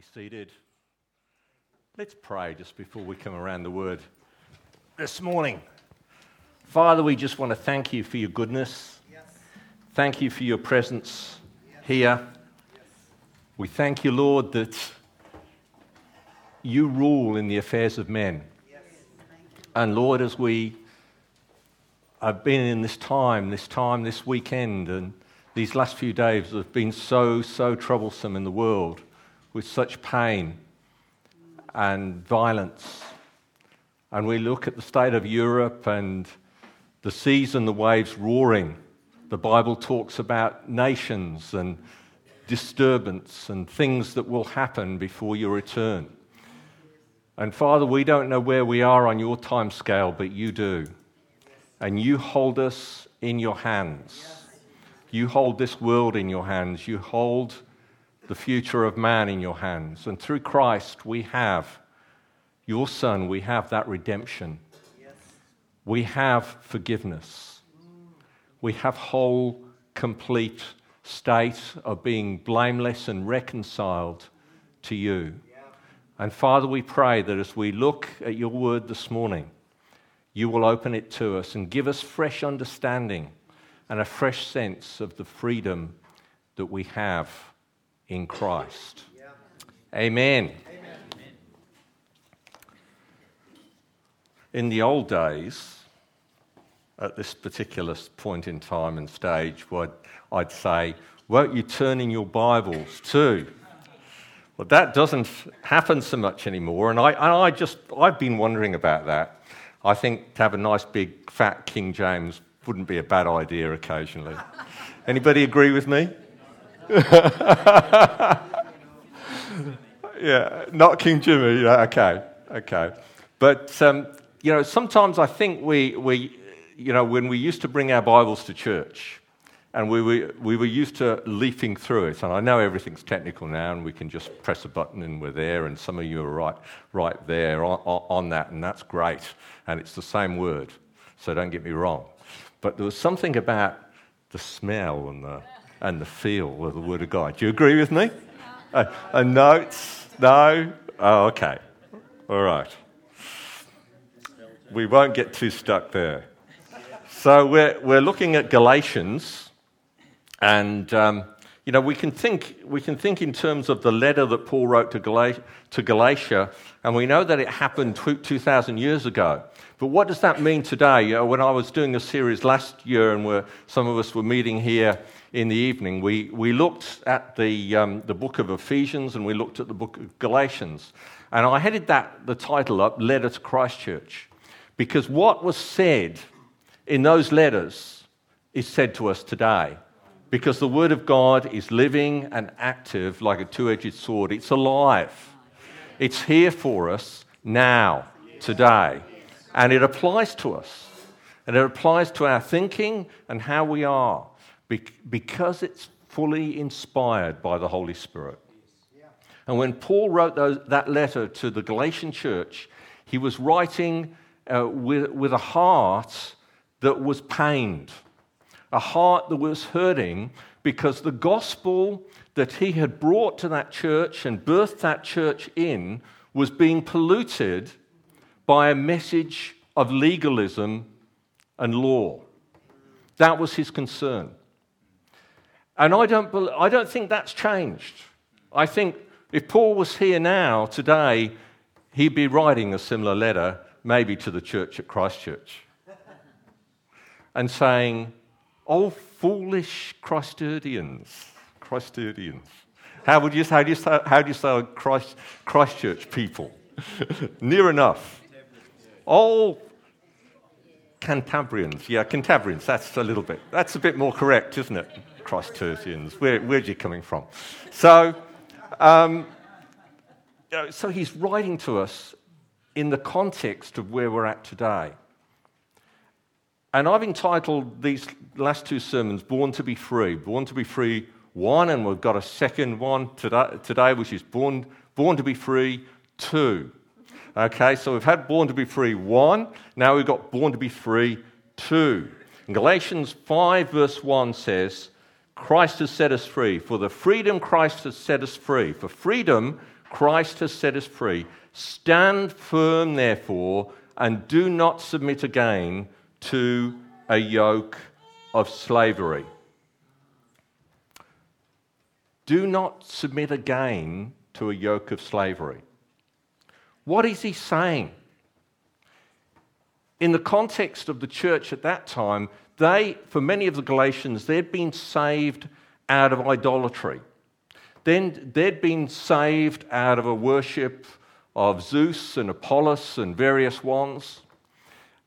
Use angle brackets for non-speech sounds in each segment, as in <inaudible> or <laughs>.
be seated. Let's pray just before we come around the word this morning. Father, we just want to thank you for your goodness. Yes. Thank you for your presence yes. here. Yes. We thank you, Lord, that you rule in the affairs of men. And Lord, as we have been in this time, this time, this weekend, and these last few days have been so, so troublesome in the world with such pain and violence. And we look at the state of Europe and the seas and the waves roaring. The Bible talks about nations and disturbance and things that will happen before your return. And Father, we don't know where we are on your time scale, but you do. And you hold us in your hands. You hold this world in your hands. You hold the future of man in your hands. And through Christ, we have your Son, we have that redemption. We have forgiveness. We have whole, complete state of being blameless and reconciled to you. And Father, we pray that as we look at your word this morning, you will open it to us and give us fresh understanding and a fresh sense of the freedom that we have in Christ. Amen. In the old days, at this particular point in time and stage, I'd say, won't you turn in your Bibles too? Well, that doesn't happen so much anymore, and I, and I just, I've been wondering about that. I think to have a nice big fat King James wouldn't be a bad idea occasionally. Anybody agree with me? <laughs> yeah, not King Jimmy. okay, okay. But, um, you know, sometimes I think we, we, you know, when we used to bring our Bibles to church, and we were, we were used to leafing through it. And I know everything's technical now, and we can just press a button and we're there. And some of you are right, right there on, on that, and that's great. And it's the same word, so don't get me wrong. But there was something about the smell and the, and the feel of the Word of God. Do you agree with me? A, a notes? No? Oh, okay. All right. We won't get too stuck there. So we're, we're looking at Galatians, and um, you know we can think we can think in terms of the letter that Paul wrote to, Gal- to Galatia, and we know that it happened two thousand years ago. But what does that mean today? You know, when I was doing a series last year, and where some of us were meeting here in the evening, we, we looked at the, um, the book of Ephesians and we looked at the book of Galatians. And I headed that, the title up, Letter to Christchurch, because what was said in those letters is said to us today. Because the Word of God is living and active like a two edged sword. It's alive. It's here for us now, today. And it applies to us. And it applies to our thinking and how we are because it's fully inspired by the Holy Spirit. And when Paul wrote those, that letter to the Galatian church, he was writing uh, with, with a heart that was pained, a heart that was hurting because the gospel that he had brought to that church and birthed that church in was being polluted by a message of legalism and law. That was his concern. And I don't, I don't think that's changed. I think if Paul was here now, today, he'd be writing a similar letter, maybe to the church at Christchurch, and saying, Oh, foolish Christians, Christians. How, would you, how, do you say, how do you say Christ, Christchurch people? <laughs> Near enough. Oh, Cantabrians. Yeah, Cantabrians. That's a little bit, that's a bit more correct, isn't it? Christchurchians. Where, where's you coming from? So, um, so he's writing to us in the context of where we're at today. And I've entitled these last two sermons, Born to be Free. Born to be Free 1, and we've got a second one today, today which is Born, Born to be Free 2. Okay, so we've had Born to be Free 1, now we've got Born to be Free 2. In Galatians 5, verse 1 says, Christ has set us free. For the freedom Christ has set us free. For freedom, Christ has set us free. Stand firm, therefore, and do not submit again to a yoke of slavery. Do not submit again to a yoke of slavery. What is he saying? In the context of the church at that time, they, for many of the Galatians, they'd been saved out of idolatry. Then they'd been saved out of a worship of Zeus and Apollos and various ones.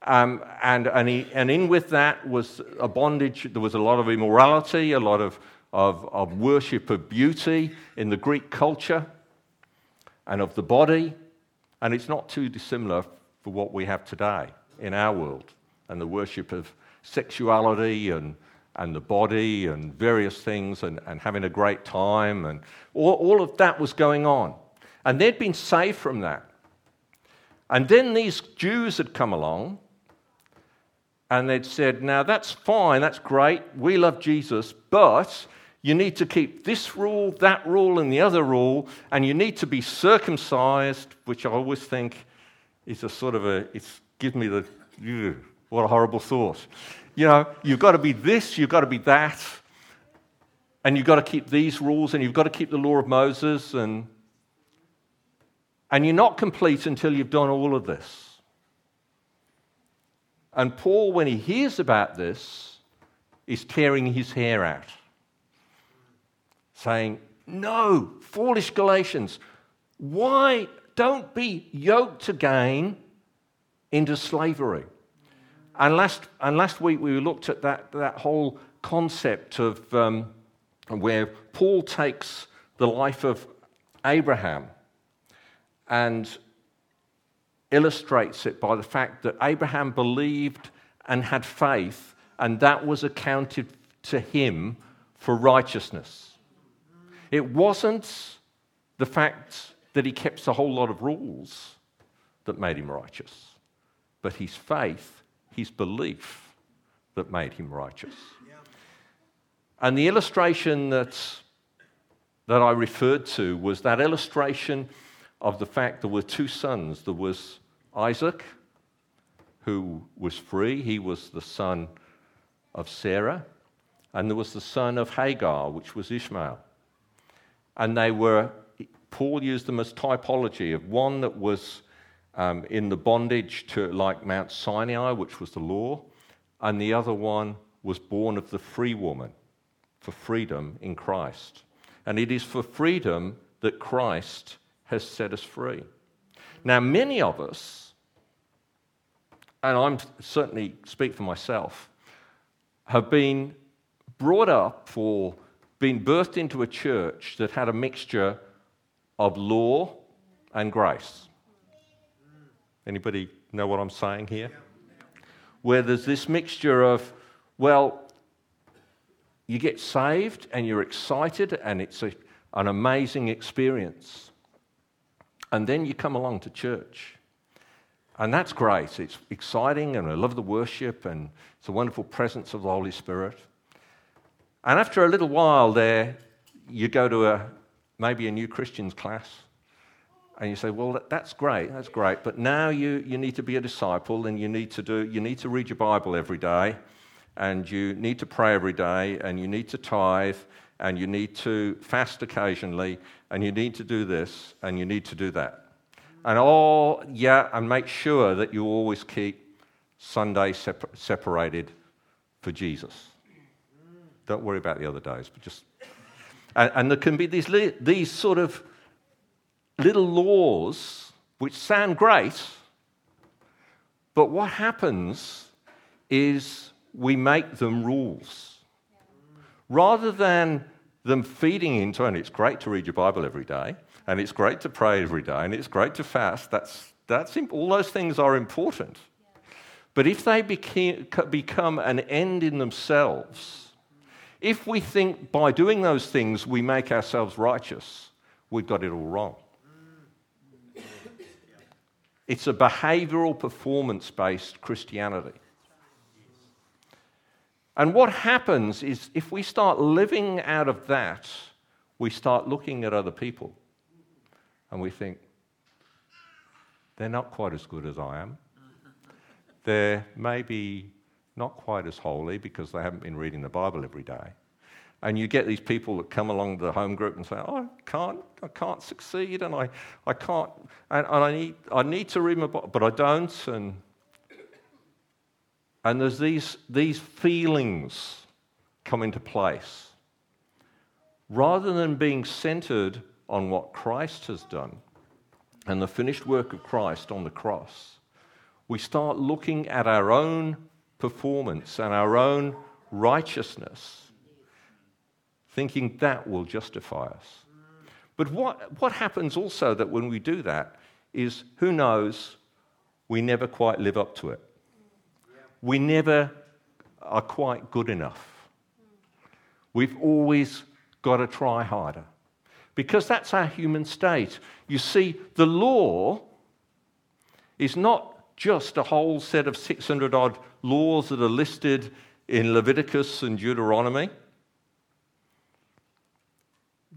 Um, and, and, he, and in with that was a bondage. There was a lot of immorality, a lot of, of, of worship of beauty in the Greek culture and of the body. And it's not too dissimilar for what we have today in our world and the worship of sexuality and, and the body and various things and, and having a great time. And all, all of that was going on. And they'd been saved from that. And then these Jews had come along and they'd said, Now that's fine, that's great, we love Jesus, but you need to keep this rule, that rule, and the other rule, and you need to be circumcised, which I always think is a sort of a, it's give me the, what a horrible thought. You know, you've got to be this, you've got to be that, and you've got to keep these rules, and you've got to keep the law of Moses, and, and you're not complete until you've done all of this. And Paul, when he hears about this, is tearing his hair out, saying, No, foolish Galatians, why don't be yoked again into slavery? And last, and last week we looked at that, that whole concept of um, where Paul takes the life of Abraham and illustrates it by the fact that Abraham believed and had faith, and that was accounted to him for righteousness. It wasn't the fact that he kept a whole lot of rules that made him righteous, but his faith, his belief that made him righteous. Yeah. And the illustration that, that I referred to was that illustration of the fact there were two sons. There was Isaac, who was free, he was the son of Sarah, and there was the son of Hagar, which was Ishmael. And they were, Paul used them as typology of one that was um, in the bondage to like Mount Sinai, which was the law, and the other one was born of the free woman for freedom in Christ. And it is for freedom that Christ has set us free. Now, many of us, and I'm certainly speak for myself, have been brought up or been birthed into a church that had a mixture of law and grace. Anybody know what I'm saying here? Where there's this mixture of, well, you get saved and you're excited and it's a, an amazing experience. And then you come along to church and that's great. It's exciting, and I love the worship, and it's a wonderful presence of the Holy Spirit. And after a little while there, you go to a maybe a new Christians class, and you say, Well, that's great, that's great, but now you, you need to be a disciple, and you need to do you need to read your Bible every day, and you need to pray every day, and you need to tithe, and you need to fast occasionally, and you need to do this, and you need to do that. And oh, yeah, and make sure that you always keep Sunday separ- separated for Jesus. Don't worry about the other days, but just. And, and there can be these, these sort of little laws which sound great, but what happens is we make them rules. Rather than them feeding into, and it's great to read your Bible every day, and it's great to pray every day, and it's great to fast. That's, that's, all those things are important. But if they become an end in themselves, if we think by doing those things we make ourselves righteous, we've got it all wrong. It's a behavioral performance based Christianity. And what happens is if we start living out of that, we start looking at other people and we think, they're not quite as good as I am. They're maybe not quite as holy because they haven't been reading the Bible every day. And you get these people that come along the home group and say, oh, I can't, I can't succeed, and I, I can't, and, and I, need, I need to read my Bible, but I don't. And, and there's these, these feelings come into place. Rather than being centered on what Christ has done and the finished work of Christ on the cross, we start looking at our own performance and our own righteousness, thinking that will justify us. But what, what happens also that when we do that is who knows, we never quite live up to it. We never are quite good enough. We've always got to try harder because that's our human state. You see, the law is not just a whole set of 600 odd laws that are listed in Leviticus and Deuteronomy.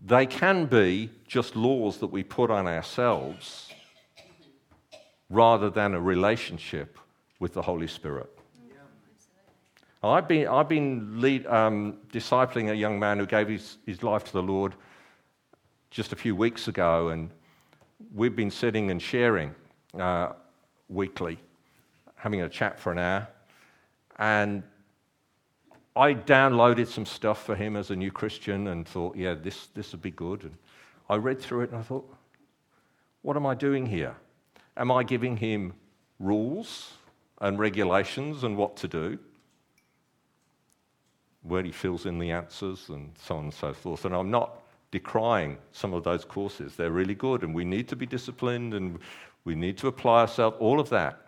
They can be just laws that we put on ourselves rather than a relationship with the Holy Spirit. I've been, I've been lead, um, discipling a young man who gave his, his life to the Lord just a few weeks ago, and we've been sitting and sharing uh, weekly, having a chat for an hour. And I downloaded some stuff for him as a new Christian and thought, yeah, this, this would be good. And I read through it and I thought, what am I doing here? Am I giving him rules and regulations and what to do? Where he fills in the answers and so on and so forth. And I'm not decrying some of those courses. They're really good and we need to be disciplined and we need to apply ourselves, all of that.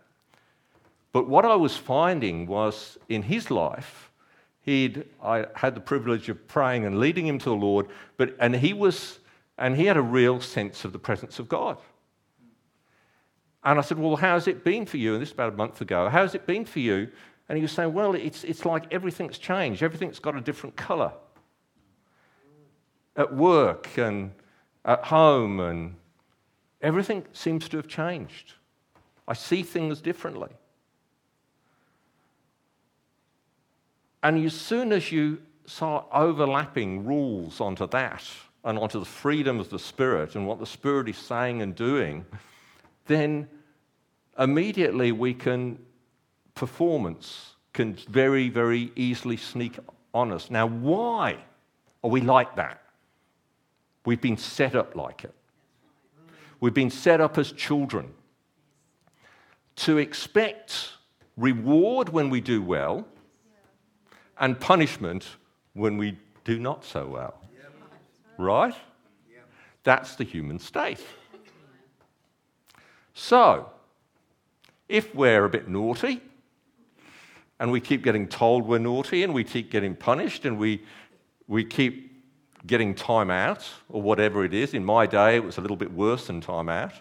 But what I was finding was in his life, he'd, I had the privilege of praying and leading him to the Lord, but, and, he was, and he had a real sense of the presence of God. And I said, Well, how's it been for you? And this is about a month ago. How's it been for you? And he was saying, Well, it's, it's like everything's changed, everything's got a different color. At work and at home, and everything seems to have changed. I see things differently. And as soon as you start overlapping rules onto that and onto the freedom of the Spirit and what the Spirit is saying and doing, then immediately we can, performance can very, very easily sneak on us. Now, why are we like that? We've been set up like it. We've been set up as children to expect reward when we do well and punishment when we do not so well. Right? That's the human state. So, if we're a bit naughty and we keep getting told we're naughty and we keep getting punished and we, we keep getting time out or whatever it is, in my day it was a little bit worse than time out.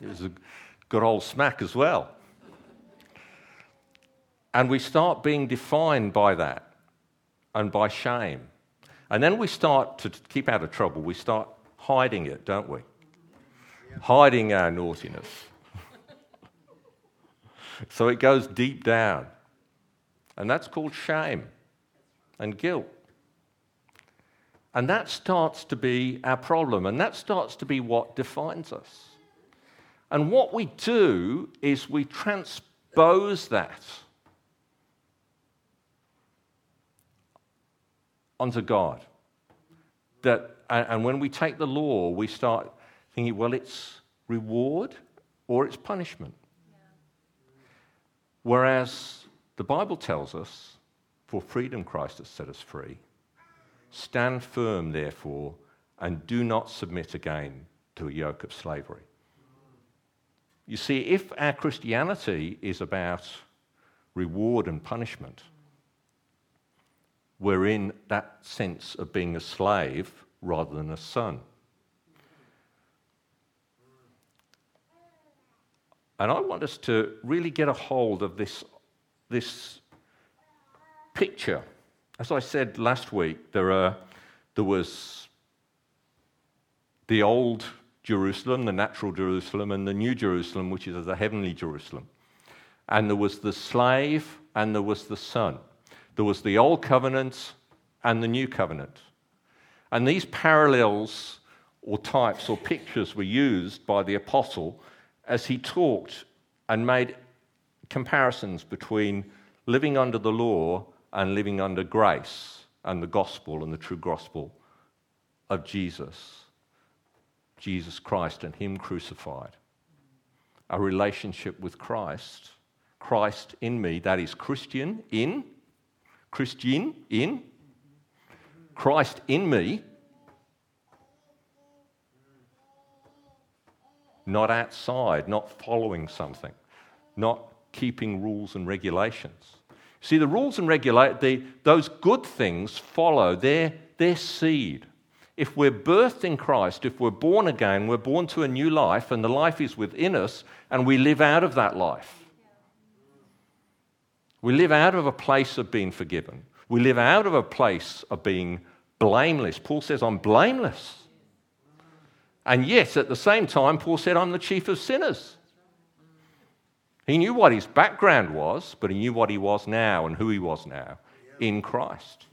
It was a good old smack as well. And we start being defined by that and by shame. And then we start to keep out of trouble, we start hiding it, don't we? Hiding our naughtiness. <laughs> so it goes deep down. And that's called shame and guilt. And that starts to be our problem, and that starts to be what defines us. And what we do is we transpose that unto God. That, and when we take the law, we start thinking, well, it's reward or it's punishment. Yeah. Whereas the Bible tells us, for freedom Christ has set us free. Stand firm, therefore, and do not submit again to a yoke of slavery. You see, if our Christianity is about reward and punishment, we're in that sense of being a slave rather than a son. And I want us to really get a hold of this, this picture. As I said last week, there, are, there was the old Jerusalem, the natural Jerusalem, and the new Jerusalem, which is the heavenly Jerusalem. And there was the slave and there was the son. There was the old covenant and the new covenant. And these parallels or types or pictures were used by the apostle as he talked and made comparisons between living under the law and living under grace and the gospel and the true gospel of Jesus. Jesus Christ and Him crucified. A relationship with Christ. Christ in me, that is Christian in, Christian in, Christ in me, not outside, not following something, not keeping rules and regulations. See, the rules and regulate those good things follow their, their seed. If we're birthed in Christ, if we're born again, we're born to a new life, and the life is within us, and we live out of that life. We live out of a place of being forgiven. We live out of a place of being blameless. Paul says, I'm blameless. And yet, at the same time, Paul said, I'm the chief of sinners. He knew what his background was, but he knew what he was now and who he was now in Christ.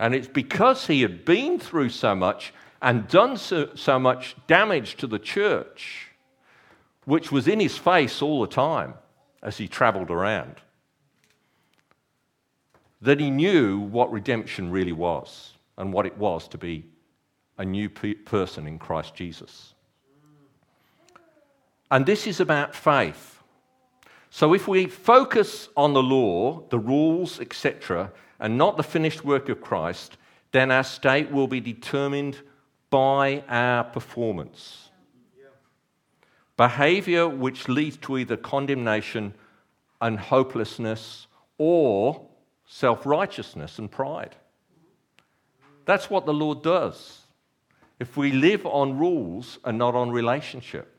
And it's because he had been through so much and done so, so much damage to the church, which was in his face all the time as he traveled around, that he knew what redemption really was and what it was to be a new person in Christ Jesus. And this is about faith. So if we focus on the law, the rules, etc., and not the finished work of Christ, then our state will be determined by our performance. Behavior which leads to either condemnation and hopelessness or self righteousness and pride. That's what the Lord does. If we live on rules and not on relationship,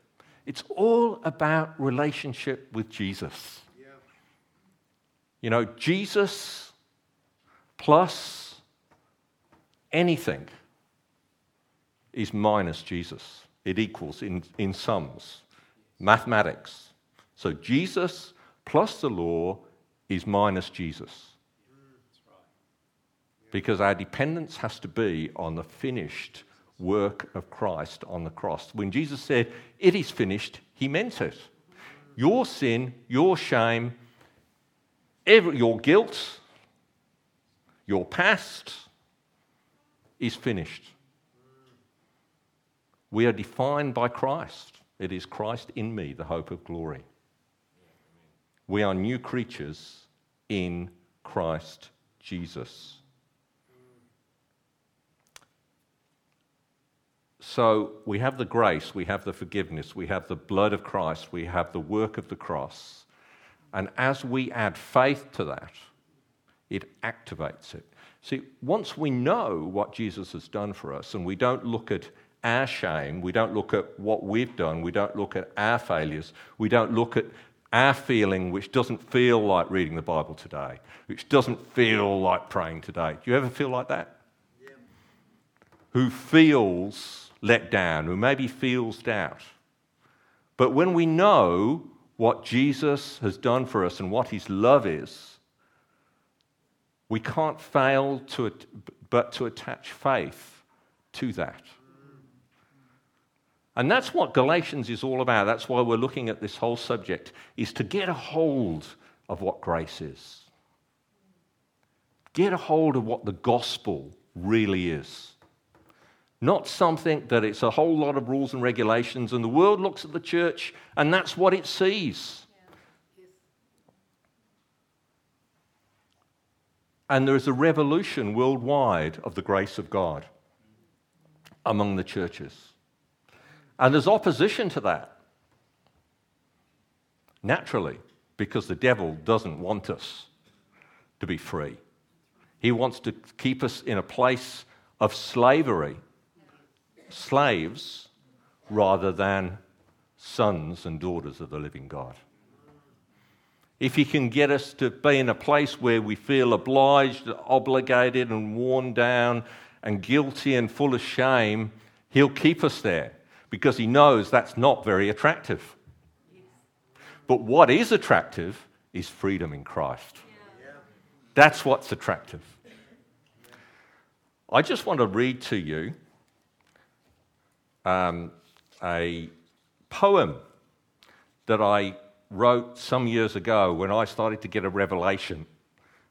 it's all about relationship with Jesus. Yeah. You know, Jesus plus anything is minus Jesus. It equals in, in sums, mathematics. So Jesus plus the law is minus Jesus. Because our dependence has to be on the finished work of Christ on the cross. When Jesus said, It is finished, he meant it. Your sin, your shame, every, your guilt, your past is finished. We are defined by Christ. It is Christ in me, the hope of glory. We are new creatures in Christ Jesus. So we have the grace, we have the forgiveness, we have the blood of Christ, we have the work of the cross. And as we add faith to that, it activates it. See, once we know what Jesus has done for us and we don't look at our shame, we don't look at what we've done, we don't look at our failures, we don't look at our feeling which doesn't feel like reading the Bible today, which doesn't feel like praying today. Do you ever feel like that? Yeah. Who feels let down, who maybe feels doubt. But when we know what Jesus has done for us and what his love is, we can't fail to, but to attach faith to that. And that's what Galatians is all about. That's why we're looking at this whole subject, is to get a hold of what grace is. Get a hold of what the gospel really is. Not something that it's a whole lot of rules and regulations, and the world looks at the church and that's what it sees. And there is a revolution worldwide of the grace of God among the churches. And there's opposition to that. Naturally, because the devil doesn't want us to be free. He wants to keep us in a place of slavery slaves rather than sons and daughters of the living God. If He can get us to be in a place where we feel obliged, obligated, and worn down, and guilty and full of shame, He'll keep us there because He knows that's not very attractive. But what is attractive is freedom in Christ. That's what's attractive. I just want to read to you um, a poem that I wrote some years ago when I started to get a revelation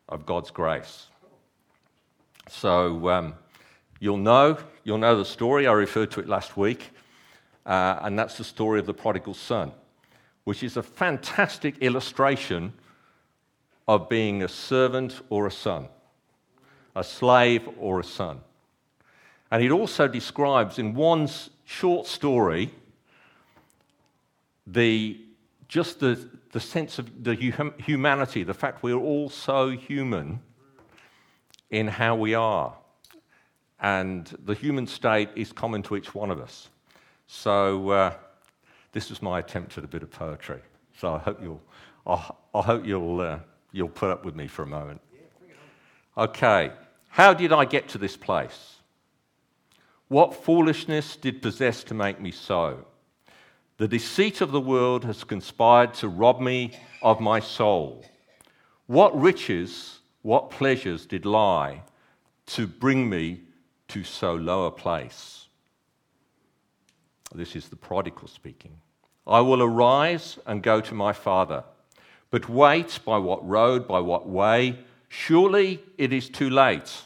of God's grace. So um, you'll know, you'll know the story. I referred to it last week, uh, and that's the story of the prodigal son, which is a fantastic illustration of being a servant or a son, a slave or a son. And it also describes in one short story the just the, the sense of the humanity, the fact we're all so human in how we are. And the human state is common to each one of us. So, uh, this was my attempt at a bit of poetry. So, I hope you'll, I, I hope you'll, uh, you'll put up with me for a moment. Okay, how did I get to this place? What foolishness did possess to make me so? The deceit of the world has conspired to rob me of my soul. What riches, what pleasures did lie to bring me to so low a place? This is the prodigal speaking. I will arise and go to my father, but wait by what road, by what way? Surely it is too late.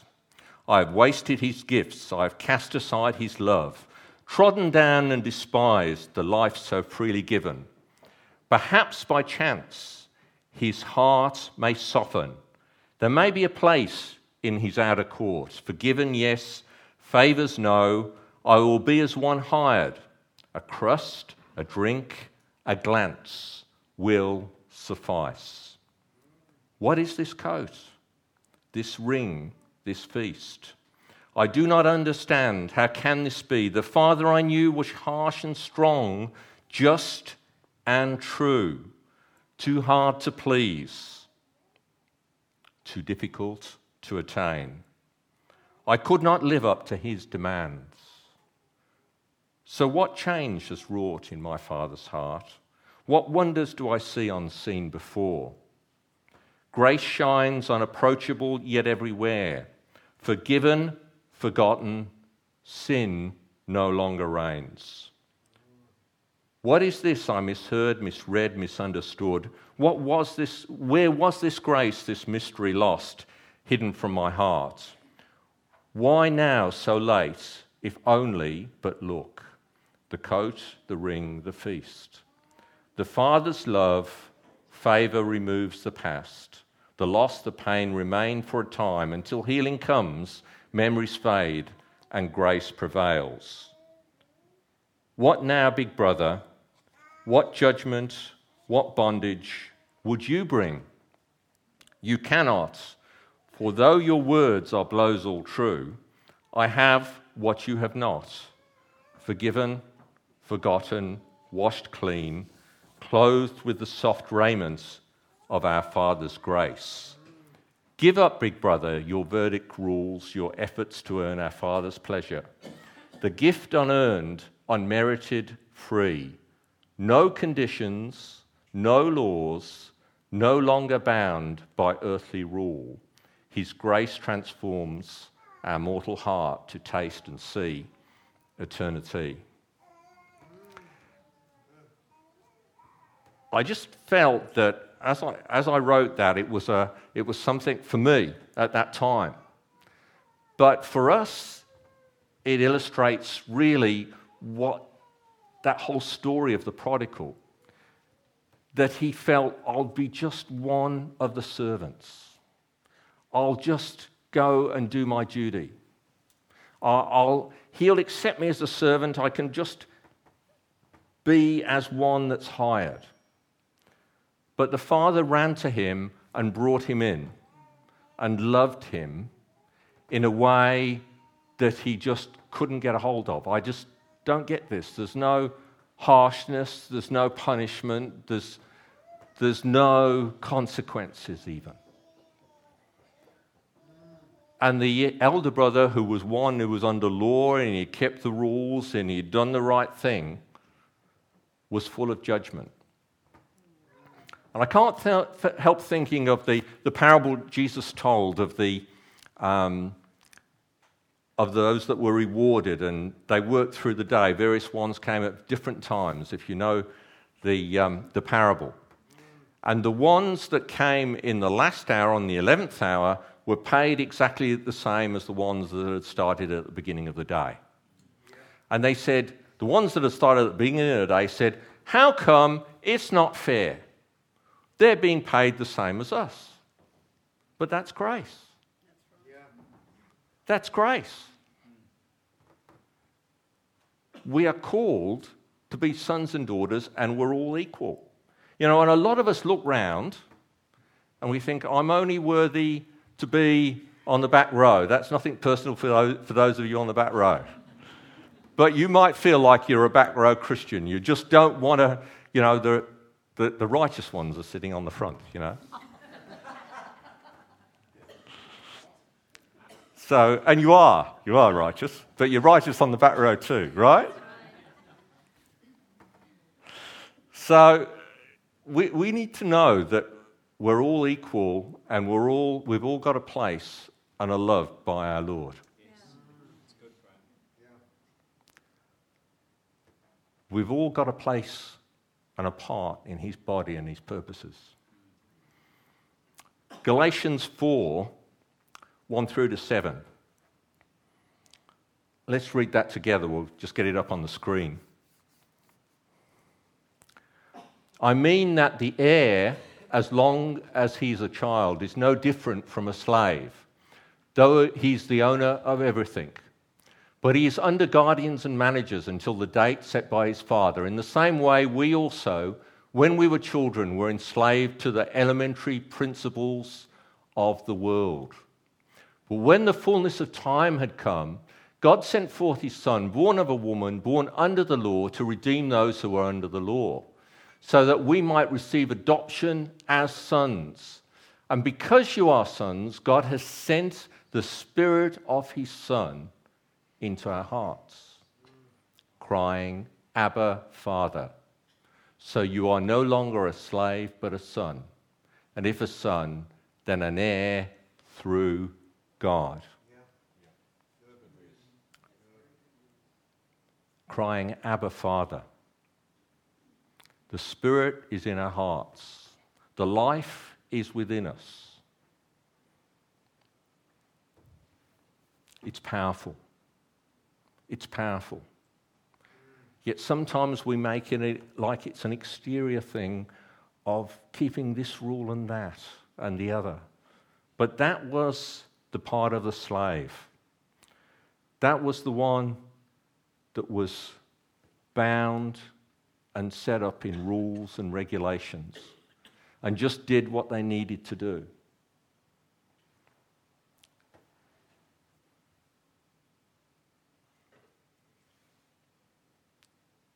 I have wasted his gifts, I have cast aside his love trodden down and despised the life so freely given. Perhaps by chance his heart may soften. There may be a place in his outer court. Forgiven, yes. Favours, no. I will be as one hired. A crust, a drink, a glance will suffice. What is this coat? This ring, this feast? I do not understand. How can this be? The father I knew was harsh and strong, just and true, too hard to please, too difficult to attain. I could not live up to his demands. So, what change has wrought in my father's heart? What wonders do I see unseen before? Grace shines unapproachable yet everywhere, forgiven forgotten, sin no longer reigns. What is this I misheard, misread, misunderstood? What was this? Where was this grace, this mystery lost, hidden from my heart? Why now so late, if only but look? The coat, the ring, the feast. The Father's love, favour removes the past. The loss, the pain remain for a time until healing comes memories fade, and grace prevails. What now, big brother? What judgment, what bondage would you bring? You cannot, for though your words are blows all true, I have what you have not forgiven, forgotten, washed clean, clothed with the soft raiments of our Father's grace. Give up, big brother, your verdict rules, your efforts to earn our Father's pleasure. The gift unearned, unmerited, free. No conditions, no laws, no longer bound by earthly rule. His grace transforms our mortal heart to taste and see eternity. I just felt that as I, as I wrote that, it was, a, it was something for me at that time. But for us, it illustrates really what that whole story of the prodigal that he felt, I'll be just one of the servants. I'll just go and do my duty. I'll, he'll accept me as a servant. I can just be as one that's hired. But the father ran to him and brought him in and loved him in a way that he just couldn't get a hold of. I just don't get this. There's no harshness, there's no punishment, there's, there's no consequences, even. And the elder brother, who was one who was under law and he kept the rules and he'd done the right thing, was full of judgment. And I can't th- help thinking of the, the parable Jesus told of, the, um, of those that were rewarded and they worked through the day. Various ones came at different times, if you know the, um, the parable. And the ones that came in the last hour, on the 11th hour, were paid exactly the same as the ones that had started at the beginning of the day. And they said, the ones that had started at the beginning of the day said, How come it's not fair? They're being paid the same as us. But that's grace. That's grace. We are called to be sons and daughters, and we're all equal. You know, and a lot of us look round and we think, I'm only worthy to be on the back row. That's nothing personal for those, of you on the back row. But you might feel like you're a back row Christian. You just don't want to, you know, the, the, the righteous ones are sitting on the front, you know. So, and you are, you are righteous, but you're righteous on the back row too, right? So, we, we need to know that we're all equal and we're all, we've all got a place and are loved by our Lord. We've all got a place and a part in his body and his purposes. Galatians 4 1 through to 7. Let's read that together. We'll just get it up on the screen. I mean that the heir, as long as he's a child, is no different from a slave, though he's the owner of everything. But he is under guardians and managers until the date set by his father. In the same way, we also, when we were children, were enslaved to the elementary principles of the world. But when the fullness of time had come, God sent forth his Son, born of a woman, born under the law, to redeem those who were under the law, so that we might receive adoption as sons. And because you are sons, God has sent the Spirit of his Son into our hearts, crying, Abba, Father. So you are no longer a slave, but a son. And if a son, then an heir through God. Crying, Abba, Father. The Spirit is in our hearts, the life is within us. It's powerful. It's powerful. Yet sometimes we make it like it's an exterior thing of keeping this rule and that and the other. But that was the part of the slave. That was the one that was bound and set up in rules and regulations and just did what they needed to do.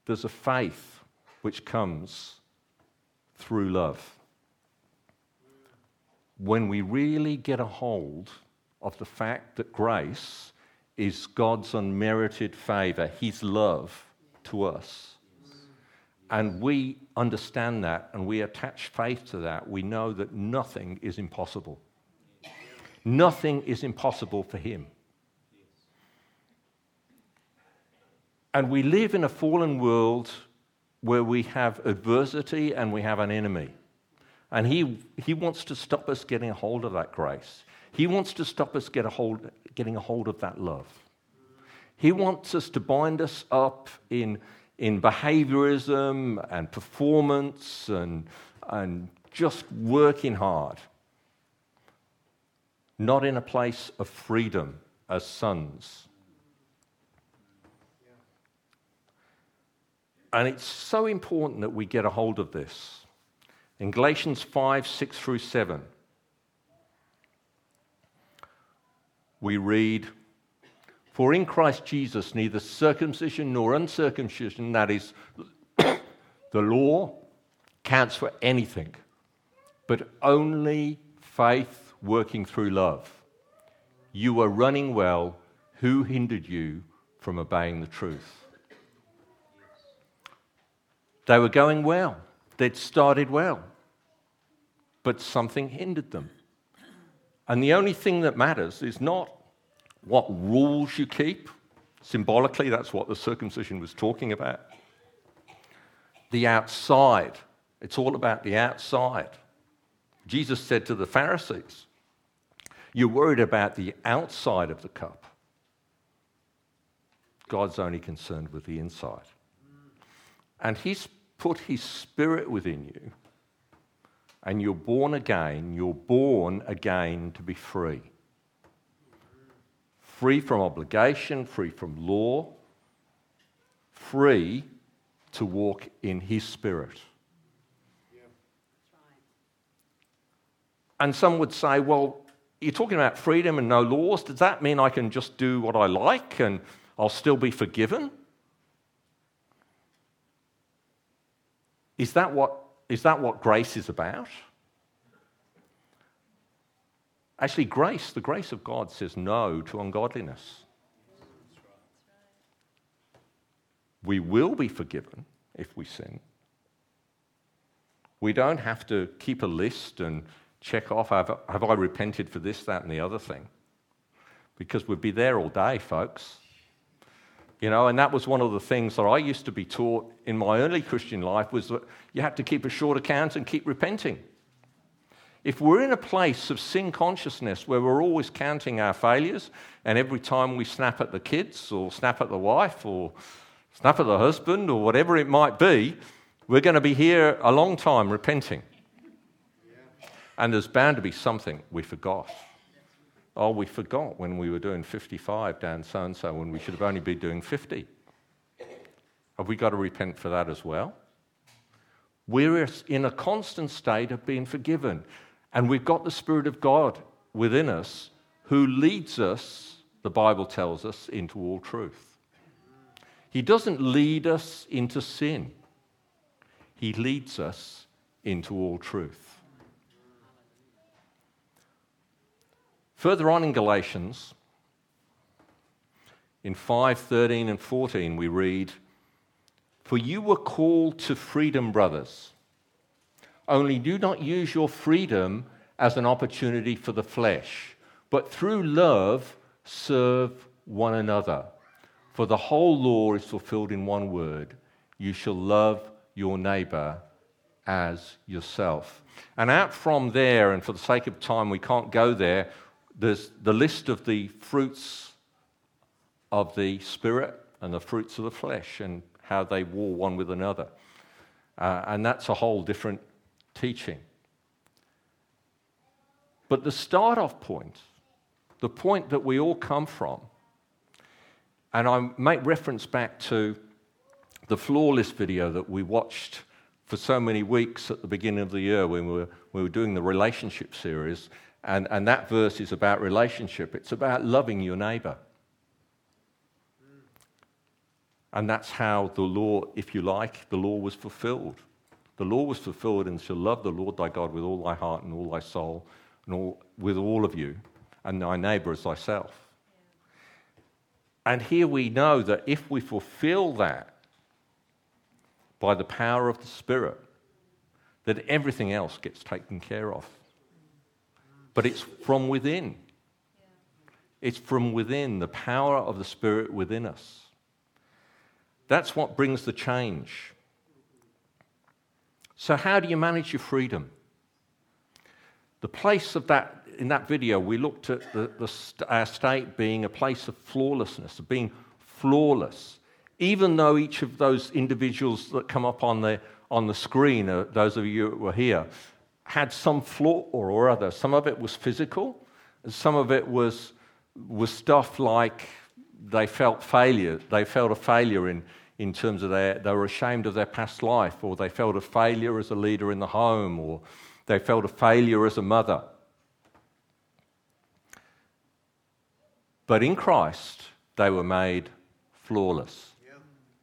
There's a faith which comes through love. When we really get a hold of the fact that grace is God's unmerited favor, His love to us, and we understand that and we attach faith to that, we know that nothing is impossible. Nothing is impossible for Him. And we live in a fallen world where we have adversity and we have an enemy. And he, he wants to stop us getting a hold of that grace. He wants to stop us get a hold, getting a hold of that love. He wants us to bind us up in, in behaviorism and performance and, and just working hard, not in a place of freedom as sons. And it's so important that we get a hold of this. In Galatians 5 6 through 7, we read, For in Christ Jesus neither circumcision nor uncircumcision, that is, <coughs> the law, counts for anything, but only faith working through love. You were running well. Who hindered you from obeying the truth? They were going well, they'd started well, but something hindered them. And the only thing that matters is not what rules you keep. Symbolically, that's what the circumcision was talking about. The outside. It's all about the outside. Jesus said to the Pharisees, You're worried about the outside of the cup. God's only concerned with the inside. And He's put His Spirit within you, and you're born again. You're born again to be free. Free from obligation, free from law, free to walk in His Spirit. And some would say, well, you're talking about freedom and no laws. Does that mean I can just do what I like and I'll still be forgiven? Is that what, is that what grace is about? Actually, grace, the grace of God says no to ungodliness. We will be forgiven if we sin. We don't have to keep a list and check off have, have I repented for this, that, and the other thing? Because we'd be there all day, folks. You know, and that was one of the things that I used to be taught in my early Christian life was that you had to keep a short account and keep repenting. If we're in a place of sin consciousness where we're always counting our failures, and every time we snap at the kids or snap at the wife or snap at the husband or whatever it might be, we're going to be here a long time repenting. And there's bound to be something we forgot. Oh, we forgot when we were doing 55 down so and so when we should have only been doing 50. Have we got to repent for that as well? We're in a constant state of being forgiven. And we've got the Spirit of God within us who leads us, the Bible tells us, into all truth. He doesn't lead us into sin, He leads us into all truth. Further on in Galatians, in 5 13 and 14, we read, For you were called to freedom, brothers. Only do not use your freedom as an opportunity for the flesh, but through love serve one another. For the whole law is fulfilled in one word you shall love your neighbor as yourself. And out from there, and for the sake of time, we can't go there, there's the list of the fruits of the Spirit and the fruits of the flesh and how they war one with another. Uh, and that's a whole different teaching. But the start off point, the point that we all come from, and I make reference back to the flawless video that we watched for so many weeks at the beginning of the year when we were, we were doing the relationship series. And, and that verse is about relationship, it's about loving your neighbor. And that's how the law, if you like, the law was fulfilled. The law was fulfilled and shall love the Lord thy God with all thy heart and all thy soul and all, with all of you, and thy neighbor as thyself. And here we know that if we fulfill that by the power of the Spirit, that everything else gets taken care of but it's from within. It's from within, the power of the Spirit within us. That's what brings the change. So, how do you manage your freedom? The place of that, in that video, we looked at the, the, our state being a place of flawlessness, of being flawless. Even though each of those individuals that come up on the, on the screen, those of you who were here, had some flaw or other. Some of it was physical, some of it was, was stuff like they felt failure. They felt a failure in, in terms of their, they were ashamed of their past life, or they felt a failure as a leader in the home, or they felt a failure as a mother. But in Christ, they were made flawless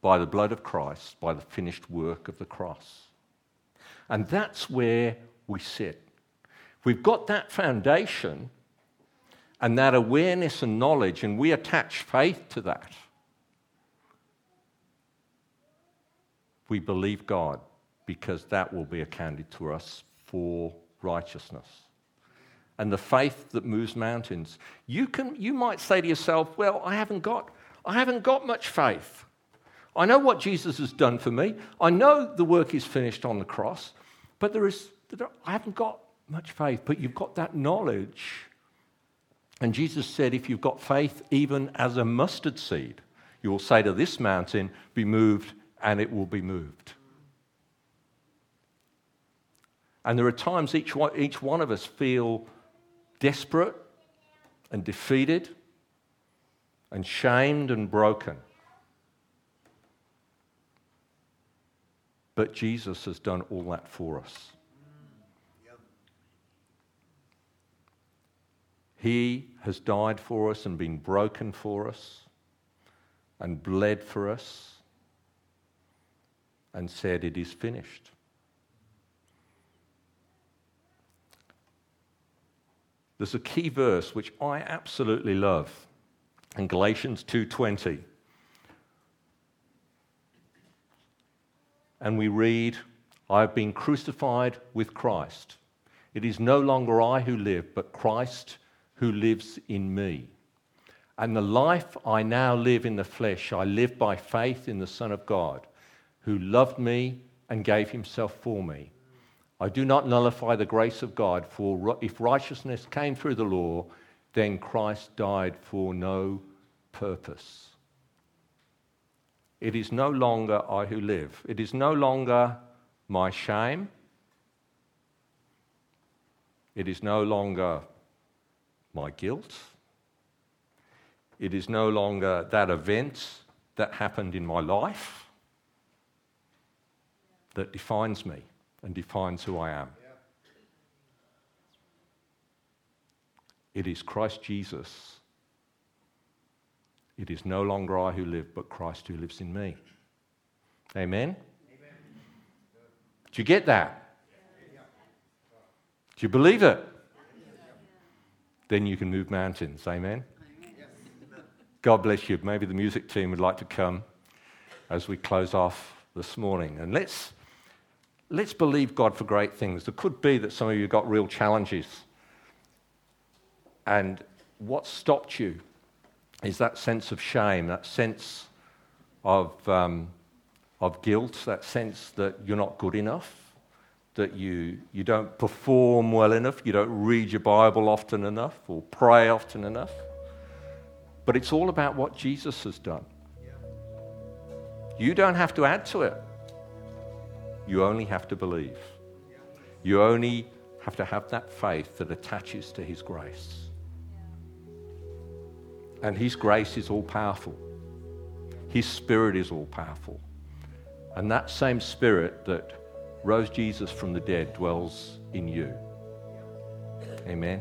by the blood of Christ, by the finished work of the cross. And that's where we sit. We've got that foundation, and that awareness and knowledge, and we attach faith to that, we believe God because that will be accounted to us for righteousness. And the faith that moves mountains. You, can, you might say to yourself, Well, I haven't, got, I haven't got much faith. I know what Jesus has done for me. I know the work is finished on the cross, but there is, I haven't got much faith. But you've got that knowledge. And Jesus said, If you've got faith even as a mustard seed, you will say to this mountain, Be moved, and it will be moved. And there are times each one, each one of us feel desperate and defeated and shamed and broken. But Jesus has done all that for us. He has died for us and been broken for us and bled for us and said, It is finished. There's a key verse which I absolutely love in Galatians 2:20. And we read, I have been crucified with Christ. It is no longer I who live, but Christ who lives in me. And the life I now live in the flesh, I live by faith in the Son of God who loved me and gave himself for me. I do not nullify the grace of God, for if righteousness came through the law, then Christ died for no purpose. It is no longer I who live. It is no longer my shame. It is no longer my guilt. It is no longer that event that happened in my life that defines me and defines who I am. It is Christ Jesus. It is no longer I who live, but Christ who lives in me. Amen? Amen. Do you get that? Do you believe it? Then you can move mountains. Amen? God bless you. Maybe the music team would like to come as we close off this morning. And let's let's believe God for great things. It could be that some of you got real challenges. And what stopped you is that sense of shame, that sense of, um, of guilt, that sense that you're not good enough, that you, you don't perform well enough, you don't read your Bible often enough, or pray often enough. But it's all about what Jesus has done. You don't have to add to it. You only have to believe. You only have to have that faith that attaches to His grace. And His grace is all powerful, His Spirit is all powerful. And that same Spirit that rose Jesus from the dead dwells in you. Amen.